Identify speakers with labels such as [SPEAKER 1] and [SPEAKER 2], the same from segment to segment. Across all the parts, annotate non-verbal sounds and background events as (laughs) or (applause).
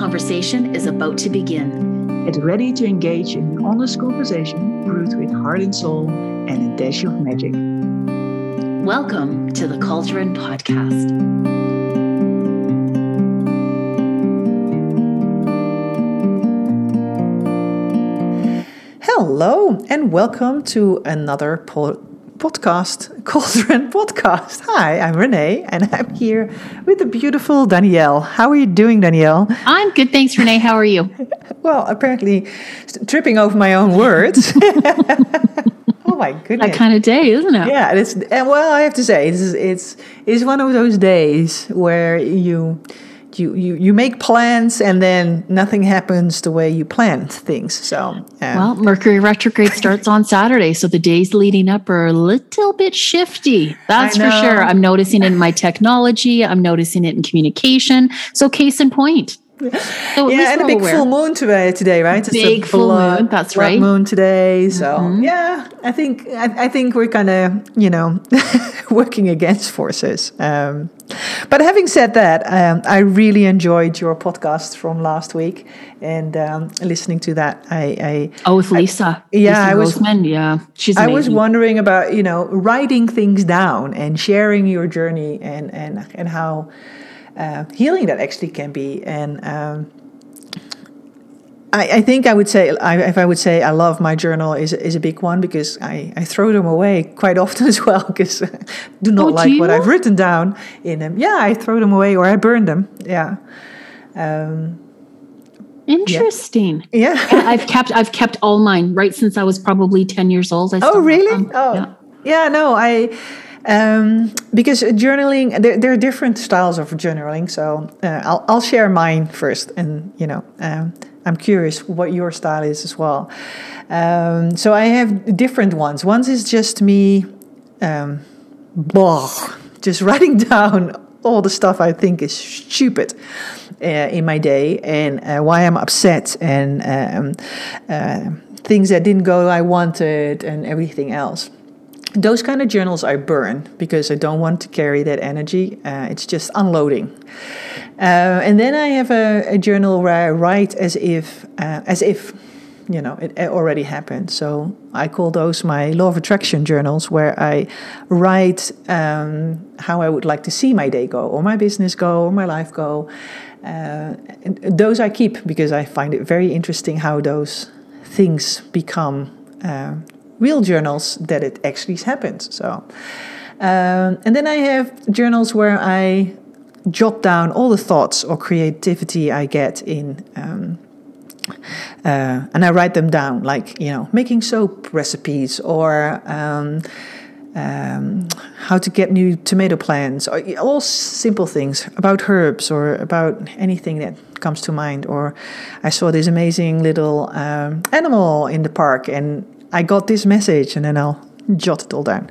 [SPEAKER 1] conversation is about to begin.
[SPEAKER 2] Get ready to engage in an honest conversation brewed with heart and soul and a dash of magic.
[SPEAKER 1] Welcome to the Cauldron Podcast.
[SPEAKER 2] Hello, and welcome to another po- podcast, Cauldron (laughs) Podcast. Hi, I'm Renee, and I'm here with the beautiful Danielle. How are you doing, Danielle?
[SPEAKER 3] I'm good, thanks, Renee. How are you? (laughs)
[SPEAKER 2] Well, apparently tripping over my own words. (laughs) oh my goodness!
[SPEAKER 3] That kind of day, isn't it?
[SPEAKER 2] Yeah, it's and well, I have to say, it's it's it's one of those days where you you, you, you make plans and then nothing happens the way you planned things. So,
[SPEAKER 3] well, Mercury retrograde starts on Saturday. So the days leading up are a little bit shifty. That's for sure. I'm noticing it in my technology, I'm noticing it in communication. So, case in point. (laughs)
[SPEAKER 2] So yeah, and a big aware. full moon today, today, right?
[SPEAKER 3] It's big full moon. That's right.
[SPEAKER 2] Moon today. So mm-hmm. yeah, I think I, I think we're kind of you know (laughs) working against forces. Um, but having said that, um, I really enjoyed your podcast from last week and um, listening to that. I, I
[SPEAKER 3] oh with Lisa,
[SPEAKER 2] I, yeah,
[SPEAKER 3] Lisa
[SPEAKER 2] I was
[SPEAKER 3] Roseman, yeah, she's.
[SPEAKER 2] Amazing. I was wondering about you know writing things down and sharing your journey and and and how uh, healing that actually can be. And um, I, I, think I would say, I, if I would say I love my journal, is is a big one because I, I throw them away quite often (laughs) as well because I (laughs) do not oh, like what I've written down in them. Yeah, I throw them away or I burn them. Yeah. Um,
[SPEAKER 3] Interesting.
[SPEAKER 2] Yeah. (laughs) yeah.
[SPEAKER 3] I've kept I've kept all mine right since I was probably ten years old.
[SPEAKER 2] I oh really? Oh yeah. yeah. No, I um, because journaling, there, there, are different styles of journaling. So uh, I'll, I'll share mine first, and you know, um, I'm curious what your style is as well. Um, so I have different ones. One is just me, um, blah, just (laughs) writing down all the stuff I think is stupid uh, in my day and uh, why I'm upset and um, uh, things that didn't go I wanted and everything else those kind of journals I burn because I don't want to carry that energy. Uh, it's just unloading. Uh, and then I have a, a, journal where I write as if, uh, as if, you know, it already happened. So I call those my law of attraction journals, where I write um, how I would like to see my day go, or my business go, or my life go. Uh, those I keep because I find it very interesting how those things become uh, real journals that it actually happens. So, um, and then I have journals where I jot down all the thoughts or creativity I get in. Um, uh, and I write them down, like you know, making soap recipes or um, um, how to get new tomato plants, or all simple things about herbs or about anything that comes to mind. Or I saw this amazing little um, animal in the park, and I got this message, and then I'll jot it all down.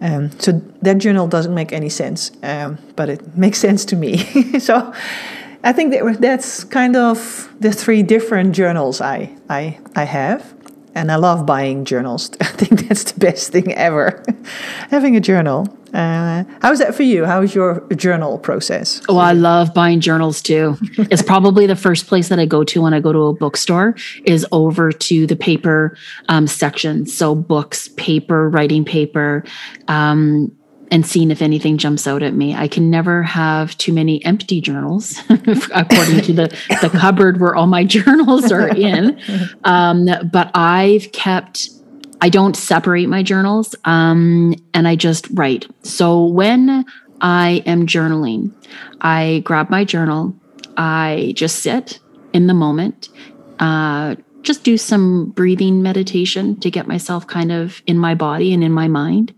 [SPEAKER 2] Um, so that journal doesn't make any sense, um, but it makes sense to me. (laughs) so I think that that's kind of the three different journals I I I have, and I love buying journals. (laughs) I think that's the best thing ever, (laughs) having a journal. Uh, how's that for you? How's your journal process?
[SPEAKER 3] Oh, I love buying journals too. (laughs) it's probably the first place that I go to when I go to a bookstore is over to the paper um, section. So books, paper, writing paper, um, and seeing if anything jumps out at me. I can never have too many empty journals, (laughs) according to the, the cupboard where all my (laughs) journals are in. Um, but I've kept I don't separate my journals um, and I just write. So when I am journaling, I grab my journal, I just sit in the moment, uh, just do some breathing meditation to get myself kind of in my body and in my mind.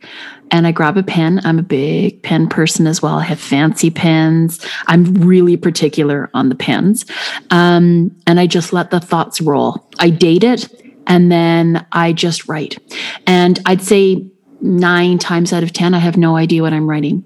[SPEAKER 3] And I grab a pen. I'm a big pen person as well. I have fancy pens. I'm really particular on the pens. Um, and I just let the thoughts roll. I date it and then I just write. And I'd say nine times out of 10, I have no idea what I'm writing.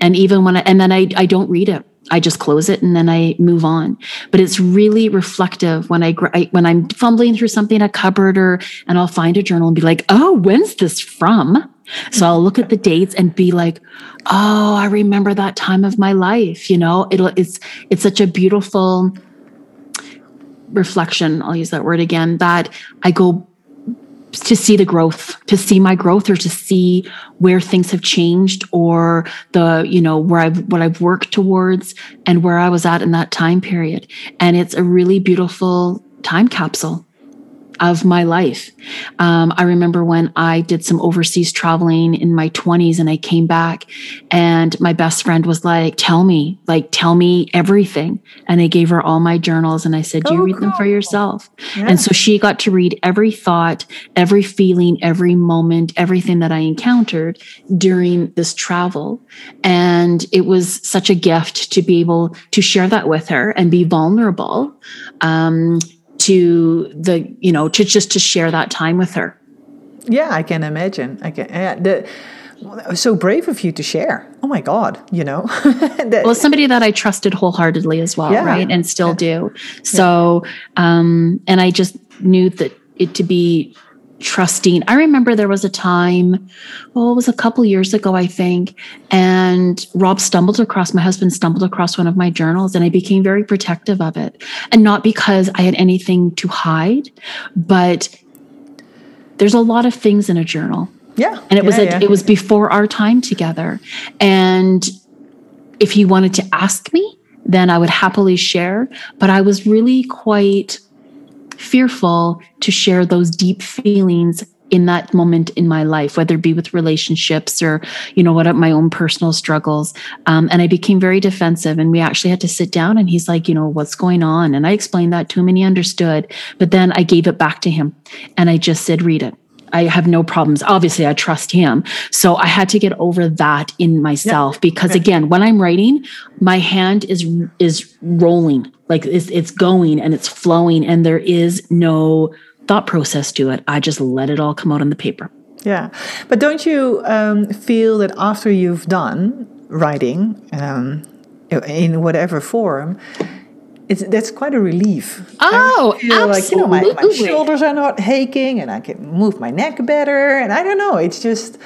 [SPEAKER 3] And even when I, and then I, I don't read it. I just close it and then I move on. But it's really reflective when I, I when I'm fumbling through something in a cupboard or and I'll find a journal and be like, oh, when's this from? So I'll look at the dates and be like, oh, I remember that time of my life. You know, it'll it's it's such a beautiful reflection, I'll use that word again, that I go to see the growth, to see my growth or to see where things have changed or the, you know, where I've, what I've worked towards and where I was at in that time period. And it's a really beautiful time capsule of my life. Um, I remember when I did some overseas traveling in my 20s and I came back, and my best friend was like, Tell me, like, tell me everything. And I gave her all my journals and I said, "Do You oh, read cool. them for yourself. Yeah. And so she got to read every thought, every feeling, every moment, everything that I encountered during this travel. And it was such a gift to be able to share that with her and be vulnerable. Um, to the you know to just to share that time with her.
[SPEAKER 2] Yeah i can imagine. I can yeah, the, so brave of you to share. Oh my god you know? (laughs)
[SPEAKER 3] That, well somebody that i trusted wholeheartedly as well yeah. right and still do. So um and i just knew that it to be trusting. I remember there was a time, well, it was a couple years ago, I think, and Rob stumbled across, my husband stumbled across one of my journals, and I became very protective of it. And not because I had anything to hide, but there's a lot of things in a journal.
[SPEAKER 2] Yeah.
[SPEAKER 3] And it
[SPEAKER 2] yeah,
[SPEAKER 3] was a, yeah. it was before our time together. And if he wanted to ask me, then I would happily share. But I was really quite fearful to share those deep feelings in that moment in my life, whether it be with relationships or, you know, what my own personal struggles. Um, and I became very defensive. And we actually had to sit down and he's like, you know, what's going on? And I explained that to him and he understood. But then I gave it back to him and I just said, read it. I have no problems. Obviously, I trust him. So I had to get over that in myself because okay. again, when I'm writing, my hand is is rolling, like it's it's going and it's flowing, and there is no thought process to it. I just let it all come out on the paper.
[SPEAKER 2] Yeah, but don't you um, feel that after you've done writing um, in whatever form, it's that's quite a relief.
[SPEAKER 3] Oh, absolutely. Like, you know,
[SPEAKER 2] my, my shoulders are not aching, and I can move my neck better. And I don't know. It's just,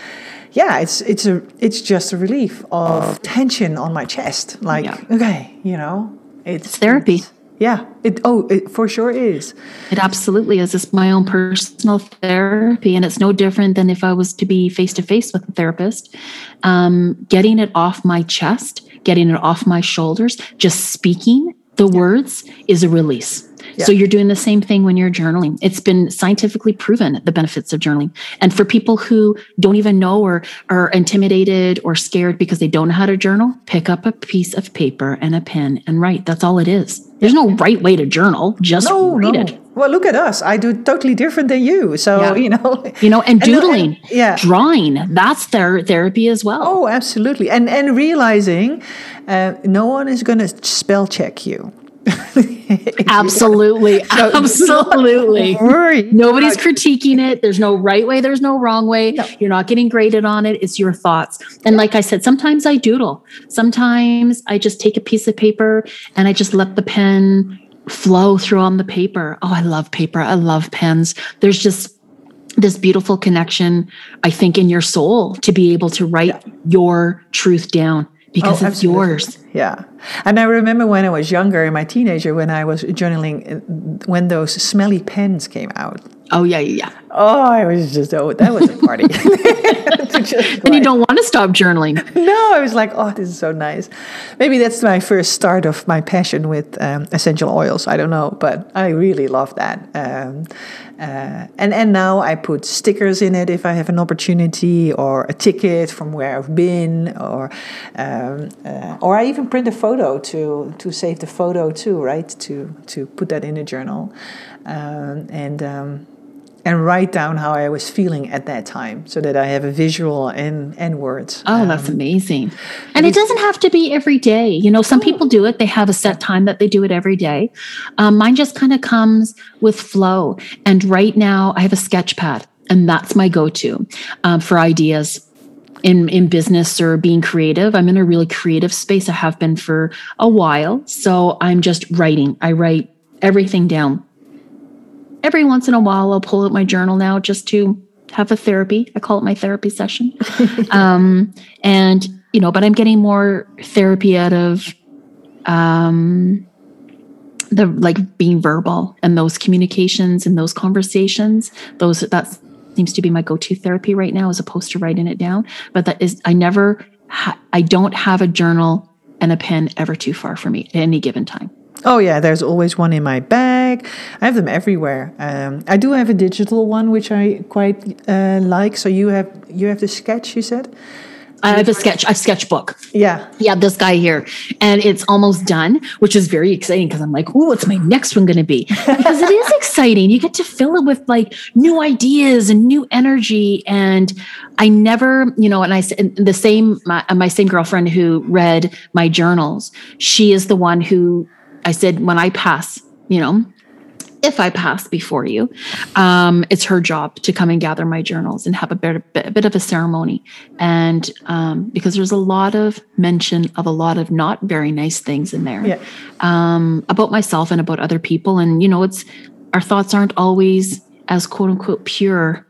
[SPEAKER 2] yeah, it's it's a it's just a relief of tension on my chest. Like, yeah. okay, you know,
[SPEAKER 3] it's, it's therapy. It's,
[SPEAKER 2] yeah, it oh, it for sure is.
[SPEAKER 3] It absolutely is. It's my own personal therapy, and it's no different than if I was to be face to face with a therapist. Um, getting it off my chest, getting it off my shoulders, just speaking the yeah. words is a release. Yeah. So you're doing the same thing when you're journaling. It's been scientifically proven the benefits of journaling. And for people who don't even know or are intimidated or scared because they don't know how to journal, pick up a piece of paper and a pen and write. That's all it is. There's no right way to journal. Just no, read no. it.
[SPEAKER 2] Well, look at us. I do totally different than you. So, yeah. you know. (laughs)
[SPEAKER 3] You know, and doodling, and, and, yeah. drawing, that's their therapy as well.
[SPEAKER 2] Oh, absolutely. And and realizing uh, no one is going to spell check you. (laughs)
[SPEAKER 3] absolutely (laughs) so absolutely nobody's critiquing it there's no right way there's no wrong way no. you're not getting graded on it it's your thoughts and like i said sometimes i doodle sometimes i just take a piece of paper and i just let the pen flow through on the paper oh i love paper i love pens there's just this beautiful connection i think in your soul to be able to write yeah. your truth down because oh, it's absolutely. yours.
[SPEAKER 2] Yeah. And I remember when I was younger, in my teenager, when I was journaling, when those smelly pens came out.
[SPEAKER 3] Oh, yeah, yeah.
[SPEAKER 2] Oh, I was just, oh, that was a party. (laughs) (laughs)
[SPEAKER 3] and you don't want to stop journaling.
[SPEAKER 2] No, I was like, oh, this is so nice. Maybe that's my first start of my passion with um, essential oils. I don't know, but I really love that. Um, uh, and and now I put stickers in it if I have an opportunity, or a ticket from where I've been, or um, uh, or I even print a photo to to save the photo too, right? To to put that in a journal, um, and um, and write down how I was feeling at that time so that I have a visual and, and words.
[SPEAKER 3] Oh, um, that's amazing. And it doesn't have to be every day. You know, some oh. people do it, they have a set time that they do it every day. Um, mine just kind of comes with flow. And right now, I have a sketch pad, and that's my go to um, for ideas. In, in business or being creative. I'm in a really creative space. I have been for a while. So I'm just writing. I write everything down every once in a while I'll pull out my journal now just to have a therapy. I call it my therapy session. (laughs) um, and, you know, but I'm getting more therapy out of um, the like being verbal and those communications and those conversations those that seems to be my go-to therapy right now as opposed to writing it down but that is i never ha- i don't have a journal and a pen ever too far from me at any given time
[SPEAKER 2] Oh yeah, there's always one in my bag. I have them everywhere. Um, I do have a digital one which I quite uh, like. So you have you have the sketch you said.
[SPEAKER 3] I have a sketch, a sketchbook.
[SPEAKER 2] Yeah.
[SPEAKER 3] Yeah, this guy here. And it's almost done, which is very exciting because I'm like, oh, what's my next one going to be? (laughs) Because it is exciting. You get to fill it with like new ideas and new energy. And I never, you know, and I said the same, my, my same girlfriend who read my journals, she is the one who I said, when I pass, you know, if I pass before you, um, it's her job to come and gather my journals and have a bit, a bit of a ceremony. And um, because there's a lot of mention of a lot of not very nice things in there
[SPEAKER 2] Yeah.
[SPEAKER 3] um, about myself and about other people. And, you know, it's our thoughts aren't always as quote unquote pure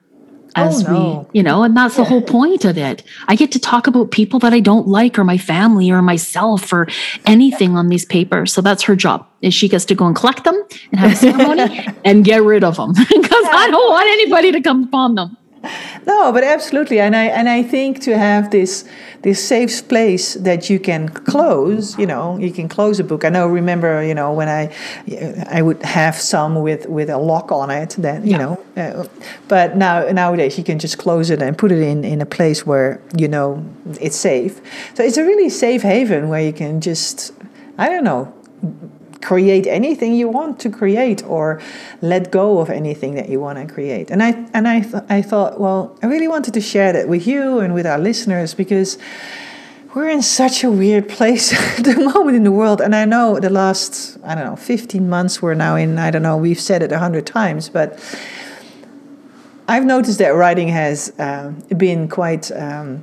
[SPEAKER 3] as
[SPEAKER 2] Oh, no.
[SPEAKER 3] we, you know, and that's the whole point of it. I get to talk about people that I don't like or my family or myself or anything on these papers. So that's her job. Is she gets to go and collect them and have a ceremony (laughs) and get rid of them (laughs) because I don't want anybody to come upon them.
[SPEAKER 2] No, but absolutely, and I and I think to have this this safe place that you can close, you know, you can close a book. I know. Remember, you know, when I I would have some with with a lock on it, that you
[SPEAKER 3] Yeah.
[SPEAKER 2] know, uh, but now nowadays you can just close it and put it in in a place where you know it's safe. So it's a really safe haven where you can just I don't know create anything you want to create or let go of anything that you want to create. And i and i th- i thought well i really wanted to share that with you and with our listeners because we're in such a weird place (laughs) at the moment in the world. And i know the last i don't know 15 months we're now in i don't know we've said it a hundred times but i've noticed that writing has um, been quite um,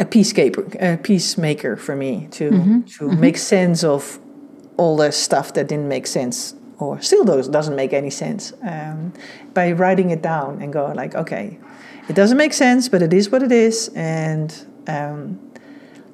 [SPEAKER 2] a peacekeeper, a peacemaker for me to to make sense of all the stuff that didn't make sense or still does, doesn't make any sense um, by writing it down and go like, okay, it doesn't make sense, but it is what it is, and um,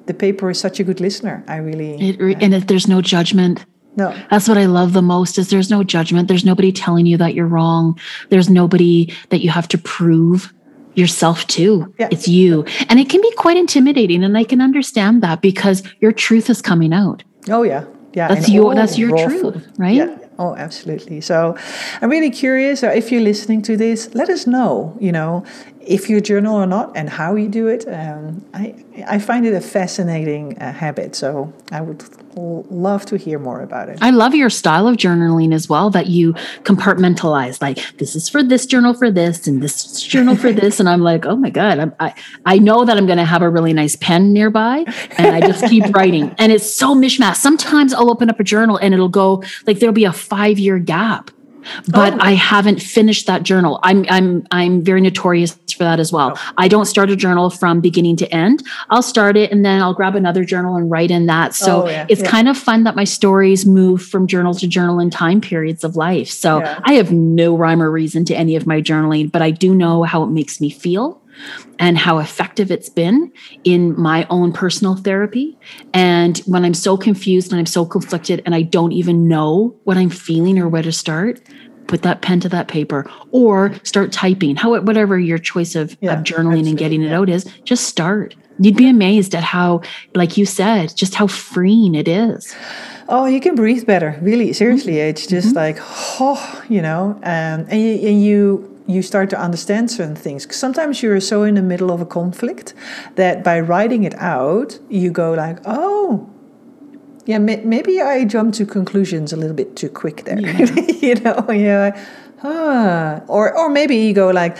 [SPEAKER 2] the paper is such a good listener. I really
[SPEAKER 3] It, re- and if there's no judgment,
[SPEAKER 2] no.
[SPEAKER 3] That's what I love the most is there's no judgment. There's nobody telling you that you're wrong. There's nobody that you have to prove yourself to.
[SPEAKER 2] Yeah.
[SPEAKER 3] It's you. And it can be quite intimidating and I can understand that because your truth is coming out.
[SPEAKER 2] Oh yeah, yeah.
[SPEAKER 3] That's your- that's your truth,
[SPEAKER 2] food.
[SPEAKER 3] right?
[SPEAKER 2] Yeah. Oh, absolutely. So, I'm really curious. uh, If you're listening to this, let us know. You know, if you journal or not, and how you do it. Um, I I find it a fascinating uh, habit. So I would l- love to hear more about it.
[SPEAKER 3] I love your style of journaling as well that you compartmentalize like this is for this journal for this and this journal for this and I'm like oh my god I'm, I I know that I'm going to have a really nice pen nearby and I just keep writing and it's so mishmash sometimes I'll open up a journal and it'll go like there'll be a 5 year gap but
[SPEAKER 2] Oh.
[SPEAKER 3] I haven't finished that journal. I'm I'm I'm very notorious for that as well. Oh. I don't start a journal from beginning to end. I'll start it and then I'll grab another journal and write in that. So
[SPEAKER 2] Oh, yeah,
[SPEAKER 3] it's
[SPEAKER 2] yeah.
[SPEAKER 3] kind of fun that my stories move from journal to journal in time periods of life. So
[SPEAKER 2] Yeah.
[SPEAKER 3] I have no rhyme or reason to any of my journaling, but I do know how it makes me feel and how effective it's been in my own personal therapy. And when I'm so confused and I'm so conflicted and I don't even know what I'm feeling or where to start, put that pen to that paper or start typing. How whatever your choice of,
[SPEAKER 2] Yeah,
[SPEAKER 3] of journaling and getting it
[SPEAKER 2] yeah.
[SPEAKER 3] out is, just start. You'd be amazed at how, like you said, just how freeing it is.
[SPEAKER 2] Oh, you can breathe better. Really, seriously,
[SPEAKER 3] Mm-hmm.
[SPEAKER 2] it's just like oh, (sighs) you know, um, and you, and you you start to understand certain things. sometimes you're so in the middle of a conflict that by writing it out, you go like, oh. Yeah, may, maybe I jumped to conclusions a little bit too quick there. (laughs) you know, you're like, ah, or or maybe you go like,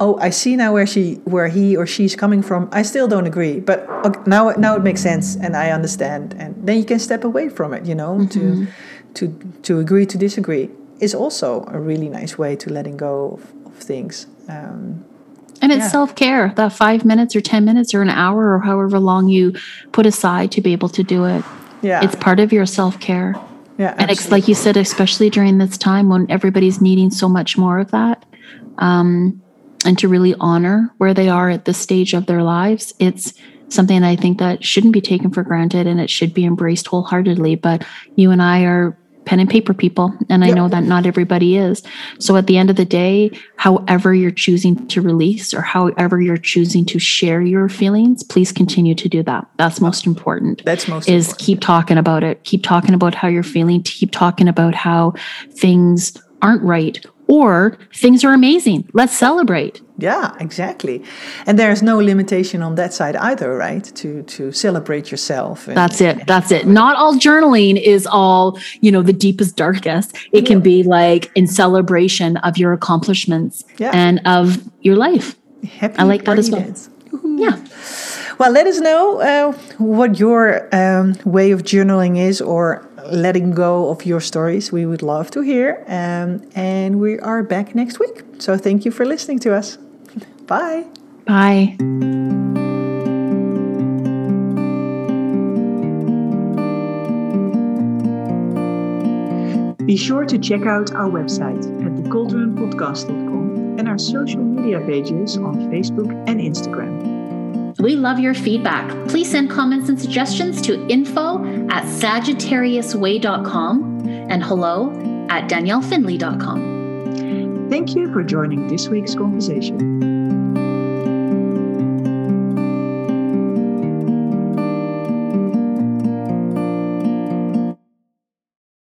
[SPEAKER 2] oh, I see now where she, where he or she's coming from. I still don't agree, but okay, now now it makes sense and I understand, and then you can step away from it. You know, to to to agree to disagree is also a really nice way to letting go of things. Um,
[SPEAKER 3] And it's
[SPEAKER 2] Yeah.
[SPEAKER 3] self care, that five minutes or 10 minutes or an hour or however long you put aside to be able to do it.
[SPEAKER 2] yeah,
[SPEAKER 3] It's part of your self care.
[SPEAKER 2] yeah,
[SPEAKER 3] And it's like you said, especially during this time when everybody's needing so much more of that, um, and to really honor where they are at this stage of their lives, it's something I think that shouldn't be taken for granted and it should be embraced wholeheartedly. But you and I are pen and paper people. And I yep. know that not everybody is. So at the end of the day, however you're choosing to release or however you're choosing to share your feelings, please continue to do that. That's most important.
[SPEAKER 2] That's most
[SPEAKER 3] is
[SPEAKER 2] important.
[SPEAKER 3] keep talking about it. Keep talking about how you're feeling. Keep talking about how things aren't right or things are amazing. Let's celebrate.
[SPEAKER 2] Yeah, exactly. And there's no limitation on that side either, right? To to celebrate yourself.
[SPEAKER 3] And, That's it. That's it. Not all journaling is all, you know, the deepest darkest. It can be like in celebration of your accomplishments yeah. and of your life.
[SPEAKER 2] Happy
[SPEAKER 3] I like that as well. Yeah.
[SPEAKER 2] Well, let us know uh, what your um, way of journaling is or letting go of your stories. We would love to hear. Um, and we are back next week. So thank you for listening to us. Bye.
[SPEAKER 3] Bye.
[SPEAKER 2] Be sure to check out our website at thecauldronpodcast.com and our social media pages on Facebook and Instagram.
[SPEAKER 1] We love your feedback. Please send comments and suggestions to info at sagittariusway.com and hello at daniellefinley.com.
[SPEAKER 2] Thank you for joining this week's conversation.